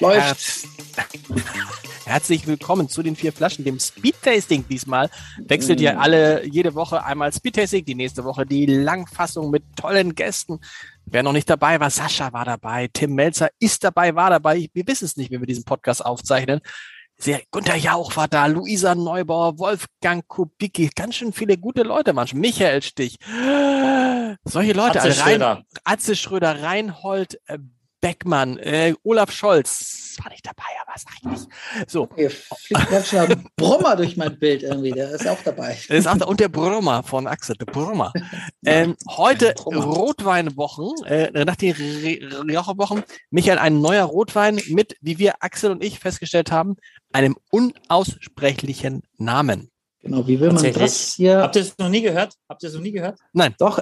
Läuft. Herzlich willkommen zu den vier Flaschen, dem Speedtasting diesmal. Wechselt ihr alle jede Woche einmal Speedtasting, die nächste Woche die Langfassung mit tollen Gästen. Wer noch nicht dabei war, Sascha war dabei, Tim Melzer ist dabei, war dabei. Wir wissen es nicht, wenn wir diesen Podcast aufzeichnen. Sehr, Gunter Jauch war da, Luisa Neubauer, Wolfgang Kubicki, ganz schön viele gute Leute manchmal. Michael Stich. Solche Leute. Atze Rein, Schröder. Atze Schröder, Reinhold äh, Beckmann, äh, Olaf Scholz. War nicht dabei, aber sag ich nicht. So, Hier fliegt schon ein Brummer durch mein Bild irgendwie, der ist auch dabei. ist auch der, und der Brummer von Axel, der Brummer. Ähm, heute Brummer. Rotweinwochen, äh, nach den Rioja-Wochen. Michael, ein neuer Rotwein mit, wie wir Axel und ich festgestellt haben, einem unaussprechlichen Namen. Genau, wie will man das hier? Habt ihr es noch nie gehört? Habt ihr es noch nie gehört? Doch,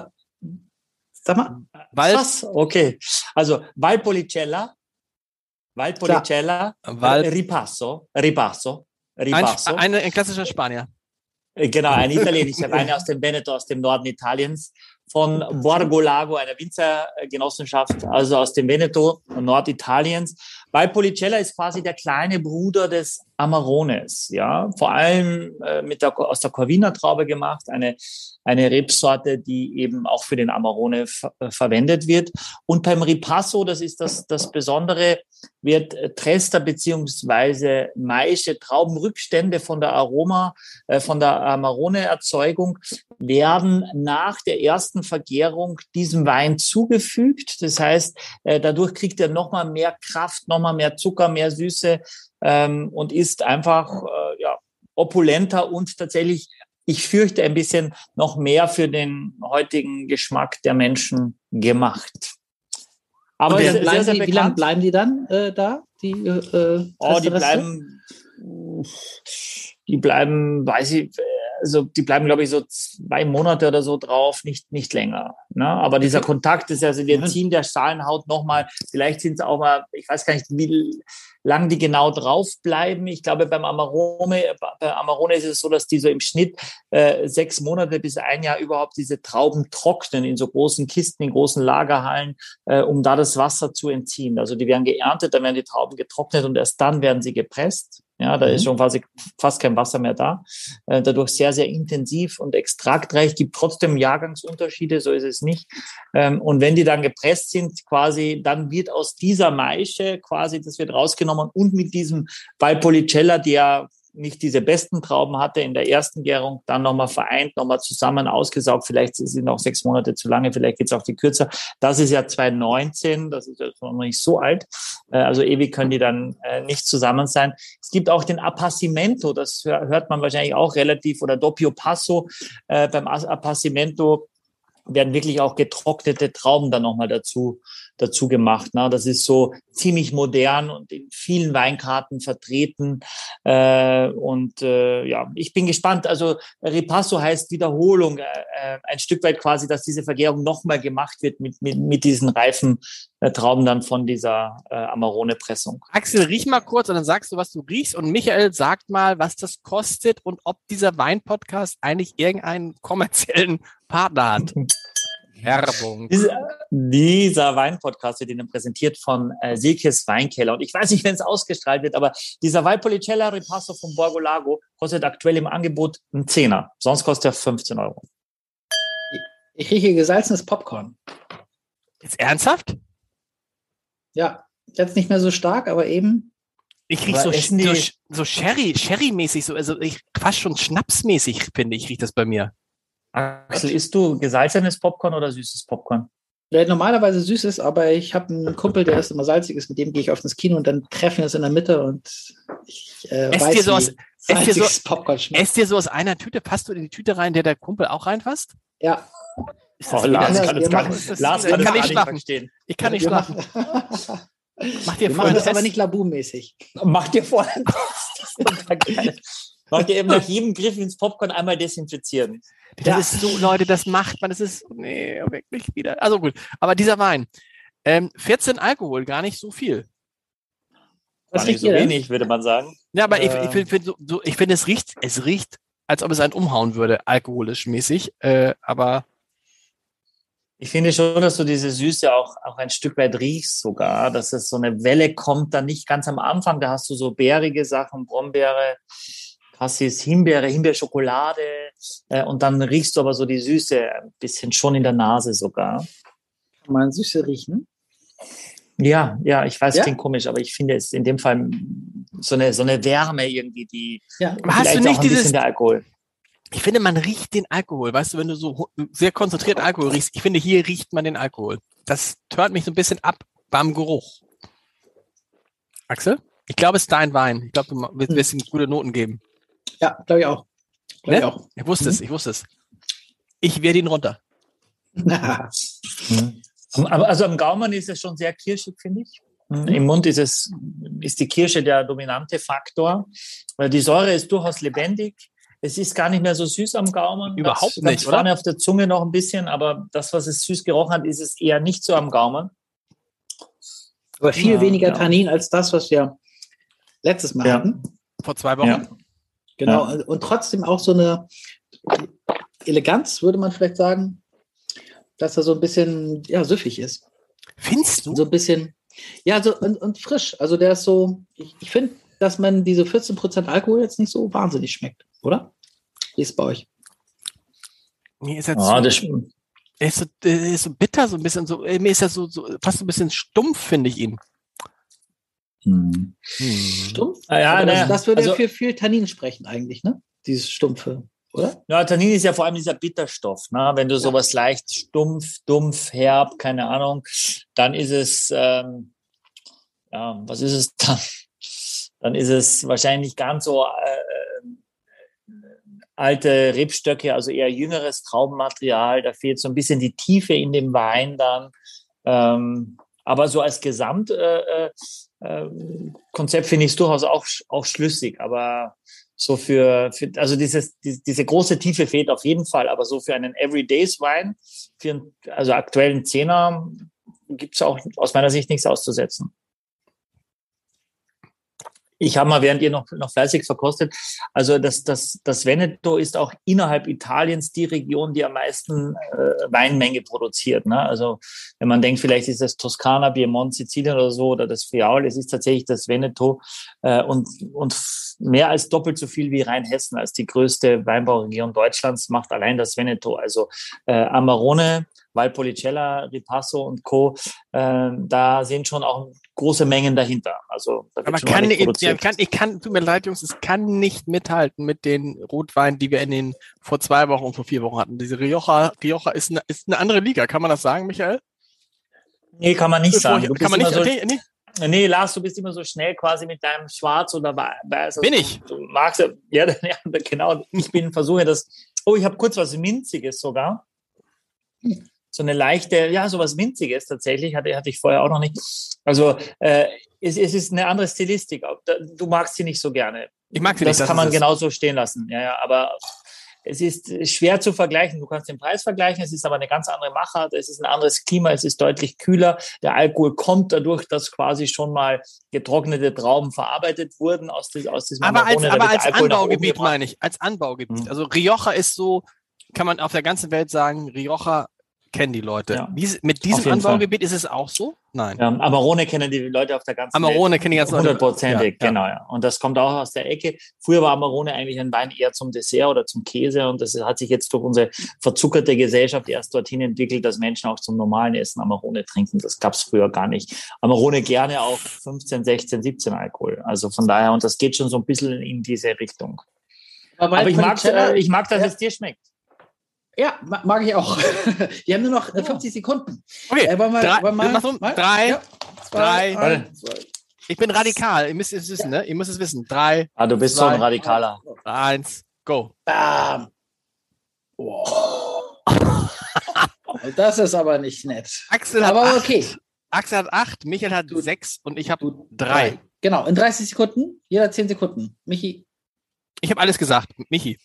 sag mal, Weil, Was? Okay. Also Valpolicella, Valpolicella, Val- Ripasso, Ripasso, ein, Ripasso. ein, ein klassischer Spanier. Äh, Genau, ein italienischer Wein aus dem Veneto, aus dem Norden Italiens, von Borgo Lago, einer Winzergenossenschaft, also aus dem Veneto, Norditaliens. Valpolicella ist quasi der kleine Bruder des Amarones, ja, vor allem äh, mit der, aus der Corvina Traube gemacht, eine, eine Rebsorte, die eben auch für den Amarone ver äh, verwendet wird. Und beim Ripasso, das ist das, das Besondere, wird äh, Trester beziehungsweise Maische, Traubenrückstände von der Aroma, äh, von der Amarone-Erzeugung werden nach der ersten Vergärung diesem Wein zugefügt. Das heißt, äh, dadurch kriegt er nochmal mehr Kraft, nochmal mehr Zucker, mehr Süße ähm, und ist einfach äh, ja, opulenter und tatsächlich, ich fürchte, ein bisschen noch mehr für den heutigen Geschmack der Menschen gemacht. Aber sehr, sehr, sehr die, wie lange bleiben die dann äh, da? Die, äh, Oh, die bleiben, die bleiben, weiß ich, also die bleiben, glaube ich, so zwei Monate oder so drauf, nicht, nicht länger. Ne? Aber dieser Kontakt ist also, wir ziehen der Schalenhaut nochmal, vielleicht sind es auch mal, ich weiß gar nicht, wie lang die genau drauf bleiben. Ich glaube, beim Amarone, bei Amarone ist es so, dass die so im Schnitt äh, sechs Monate bis ein Jahr überhaupt diese Trauben trocknen in so großen Kisten, in großen Lagerhallen, äh, um da das Wasser zu entziehen. Also die werden geerntet, dann werden die Trauben getrocknet und erst dann werden sie gepresst. Ja, da ist Mhm. schon quasi fast kein Wasser mehr da. Äh, dadurch sehr, sehr intensiv und extraktreich. Gibt trotzdem Jahrgangsunterschiede, so ist es nicht. Ähm, und wenn die dann gepresst sind, quasi, dann wird aus dieser Maische quasi, das wird rausgenommen und mit diesem Valpolicella, der nicht diese besten Trauben hatte in der ersten Gärung, dann nochmal vereint, nochmal zusammen ausgesaugt. Vielleicht sind noch sechs Monate zu lange, vielleicht geht's auch die kürzer. Das ist ja 2019, das ist ja noch nicht so alt. Äh, Also ewig können die dann äh, nicht zusammen sein. Es gibt auch den Appassimento, das hör- hört man wahrscheinlich auch relativ, oder Doppio Passo. Äh, beim As- Appassimento werden wirklich auch getrocknete Trauben dann nochmal dazu, dazu gemacht. Ne? Das ist so ziemlich modern und in vielen Weinkarten vertreten. Äh, und äh, ja, ich bin gespannt. Also Ripasso heißt Wiederholung, äh, äh, ein Stück weit quasi, dass diese Vergärung nochmal gemacht wird mit, mit, mit diesen reifen äh, Trauben dann von dieser äh, Amarone-Pressung. Axel, riech mal kurz und dann sagst du, was du riechst. Und Michael sagt mal, was das kostet und ob dieser Wein-Podcast eigentlich irgendeinen kommerziellen Partner hat. Werbung. Dieser, dieser Weinpodcast wird Ihnen präsentiert von äh, Silkes Weinkeller. Und ich weiß nicht, wenn es ausgestrahlt wird, aber dieser Valpolicella Ripasso von Borgo Lago kostet aktuell im Angebot einen Zehner. Sonst kostet er 15 Euro. Ich rieche gesalzenes Popcorn. Jetzt ernsthaft? Ja, jetzt nicht mehr so stark, aber eben. Ich riech Aber so, so, so Sherry, Sherry-mäßig, so, also ich, fast schon Schnapsmäßig, finde ich, riecht das bei mir. Axel, isst du gesalzenes Popcorn oder süßes Popcorn? Der normalerweise süß ist, aber ich habe einen Kumpel, der ist immer salzig ist, mit dem gehe ich auf das Kino und dann treffen wir uns in der Mitte und ich äh, Esst weiß, ihr so wie aus- esst ihr so- salziges Popcorn schmeckt. Esst ihr so aus einer Tüte? Passt du in die Tüte rein, der der Kumpel auch reinfasst? Ja, Ist Oh, das Lars wieder- wir kann es gar nicht, Lars kann kann nicht schlafen. verstehen. Ich kann nicht schlafen. ihr wir vorher einen das aber Test? nicht Labu-mäßig. Macht dir vorher das ist Macht ihr eben nach jedem Griff ins Popcorn einmal desinfizieren. Das Ja. ist so, Leute, das macht man. Das ist, nee, wirklich wieder. Also gut. Aber dieser Wein, ähm, 14 Alkohol, gar nicht so viel. Gar nicht riecht so denn? wenig, würde man sagen. Ja, aber ich, Äh. ich finde, find so, so, ich finde, es riecht, es riecht, als ob es einen umhauen würde, alkoholisch mäßig. Äh, aber Ich finde schon, dass du diese Süße auch, auch ein Stück weit riechst sogar, dass es so eine Welle kommt, dann nicht ganz am Anfang, da hast du so bärige Sachen, Brombeere, Cassis, Himbeere, Himbeerschokolade äh, und dann riechst du aber so die Süße ein bisschen schon in der Nase sogar. Kann man Süße riechen? Ja, ja, ich weiß, Ja? klingt komisch, aber ich finde es in dem Fall so eine, so eine Wärme irgendwie, die Ja. Hast du nicht auch ein dieses- bisschen der Alkohol. Ich finde, man riecht den Alkohol. Weißt du, wenn du so sehr konzentriert Alkohol riechst, ich finde, hier riecht man den Alkohol. Das hört mich so ein bisschen ab beim Geruch. Axel? Ich glaube, es ist dein Wein. Ich glaube, du wirst ihm gute Noten geben. Ja, glaube ich auch. Glaube ich Ne? auch. Ich wusste es, ich wusste es. Ich werde ihn runter. Aber also am Gaumen ist es schon sehr kirschig, finde ich. Im Mund ist es, ist die Kirsche der dominante Faktor. Weil die Säure ist durchaus lebendig. Es ist gar nicht mehr so süß am Gaumen. Überhaupt ganz, nicht, ganz oder? vorne auf der Zunge noch ein bisschen, aber das, was es süß gerochen hat, ist es eher nicht so am Gaumen. Aber viel Ja, weniger ja. Tannin als das, was wir letztes Mal Ja. hatten. Vor zwei Wochen. Ja. Genau. Und trotzdem auch so eine Eleganz, würde man vielleicht sagen, dass er so ein bisschen ja, süffig ist. Findest du? So ein bisschen, ja, so und, und frisch. Also der ist so, ich, ich finde, dass man diese 14% Alkohol jetzt nicht so wahnsinnig schmeckt, oder? Wie ist es bei euch? Mir ist er Ah, zu, das, er ist so, er ist so bitter, so ein bisschen so, mir ist er so, so fast so ein bisschen stumpf, finde ich ihn. Hm. Stumpf? Ah, ja, das, naja, das würde ja also- für viel Tannin sprechen eigentlich, ne? Dieses Stumpfe, oder? Ja, Tannin ist ja vor allem dieser Bitterstoff. Ne? Wenn du sowas leicht stumpf, dumpf, herb, keine Ahnung, dann ist es, ähm, ja, was ist es dann? Dann ist es wahrscheinlich ganz so äh, alte Rebstöcke, also eher jüngeres Traubenmaterial. Da fehlt so ein bisschen die Tiefe in dem Wein dann. Ähm, aber so als Gesamt äh, äh, äh, Konzept finde ich durchaus auch, auch schlüssig. Aber so für, für also dieses, die, diese große Tiefe fehlt auf jeden Fall, aber so für einen Everydays Wein, für einen, also aktuellen Zehner, gibt es auch aus meiner Sicht nichts auszusetzen. Ich habe mal, während ihr noch, noch fleißig verkostet, also das, das, das Veneto ist auch innerhalb Italiens die Region, die am meisten äh, Weinmenge produziert. Ne? Also wenn man denkt, vielleicht ist das Toskana, Piemont, Sizilien oder so oder das Friaul, es ist tatsächlich das Veneto äh, und, und mehr als doppelt so viel wie Rheinhessen als die größte Weinbauregion Deutschlands macht allein das Veneto. Also äh, Amarone, Valpolicella, Ripasso und Co. Äh, da sind schon auch große Mengen dahinter. Also da Aber kann, ich, ja, kann, ich kann, tut mir leid, Jungs, es kann nicht mithalten mit den Rotweinen, die wir in den vor zwei Wochen und vor vier Wochen hatten. Diese Rioja, Rioja ist eine, ist eine andere Liga. Kann man das sagen, Michael? Nee, kann man nicht Bevor sagen. ich, kann man nicht, so, okay, nee, Nee, Lars, du bist immer so schnell quasi mit deinem Schwarz oder Weiß. Bin ich? Du, magst ja, ja, ja, genau. Ich bin versuche das. Oh, ich habe kurz was Minziges sogar. So eine leichte, ja, sowas Minziges tatsächlich, hatte, hatte ich vorher auch noch nicht. Also äh, es, es ist eine andere Stilistik. Du magst sie nicht so gerne. ich mag sie Das nicht. kann man ist es. genauso stehen lassen. Ja, ja, aber es ist schwer zu vergleichen. Du kannst den Preis vergleichen, es ist aber eine ganz andere Machart, es ist ein anderes Klima, es ist deutlich kühler. Der Alkohol kommt dadurch, dass quasi schon mal getrocknete Trauben verarbeitet wurden aus, des, aus diesem Aber als, Amarone, da aber als Anbaugebiet meine ich, als Anbaugebiet. Mhm. Also Rioja ist so, kann man auf der ganzen Welt sagen, Rioja kennen die Leute. Ja. Dies, mit diesem Fall. Anbaugebiet ist es auch so? Nein. Ja, Amarone kennen die Leute auf der ganzen Amarone Welt. kennen die ganzen Leute. Hundertprozentig, Ja, genau. Ja. Und das kommt auch aus der Ecke. Früher war Amarone eigentlich ein Wein eher zum Dessert oder zum Käse und das hat sich jetzt durch unsere verzuckerte Gesellschaft erst dorthin entwickelt, dass Menschen auch zum normalen Essen Amarone trinken. Das gab es früher gar nicht. Amarone gerne auch 15, 16, 17 Alkohol. Also von daher, und das geht schon so ein bisschen in diese Richtung. Aber ich mag, äh, ich mag, dass Ja. es dir schmeckt. Ja, ma- mag ich auch. Wir haben nur noch äh, 50 Sekunden. Okay, Äh, wollen wir, drei, wollen wir machen mal? drei, Ja, drei. eins, zwei. ich bin radikal. Ihr müsst es wissen, ne? Ihr müsst es wissen. Drei, Ah, du bist so Zwei. ein Radikaler. eins, go. Bam. Wow. Das ist aber nicht nett. Axel hat Aber acht. okay. Axel hat acht, Michael hat Du- sechs und ich habe Du, drei. Genau, in 30 Sekunden. Jeder 10 Sekunden. Michi, Ich habe alles gesagt. Michi.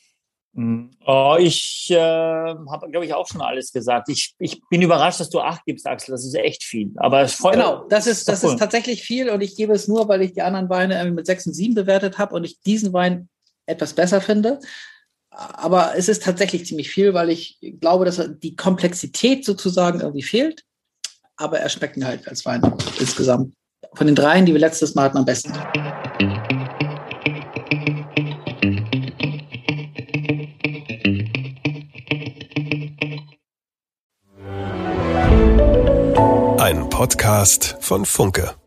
Oh, ich äh, habe, glaube ich, auch schon alles gesagt. Ich, ich bin überrascht, dass du acht gibst, Axel. Das ist echt viel. Aber es voll, Genau, das ist, das cool. ist tatsächlich viel und ich gebe es nur, weil ich die anderen Weine irgendwie mit 6 und 7 bewertet habe und ich diesen Wein etwas besser finde. aber es ist tatsächlich ziemlich viel, weil ich glaube, dass die Komplexität sozusagen irgendwie fehlt. Aber er schmeckt mir halt als Wein insgesamt. Von den dreien, die wir letztes Mal hatten, am besten. Podcast von Funke.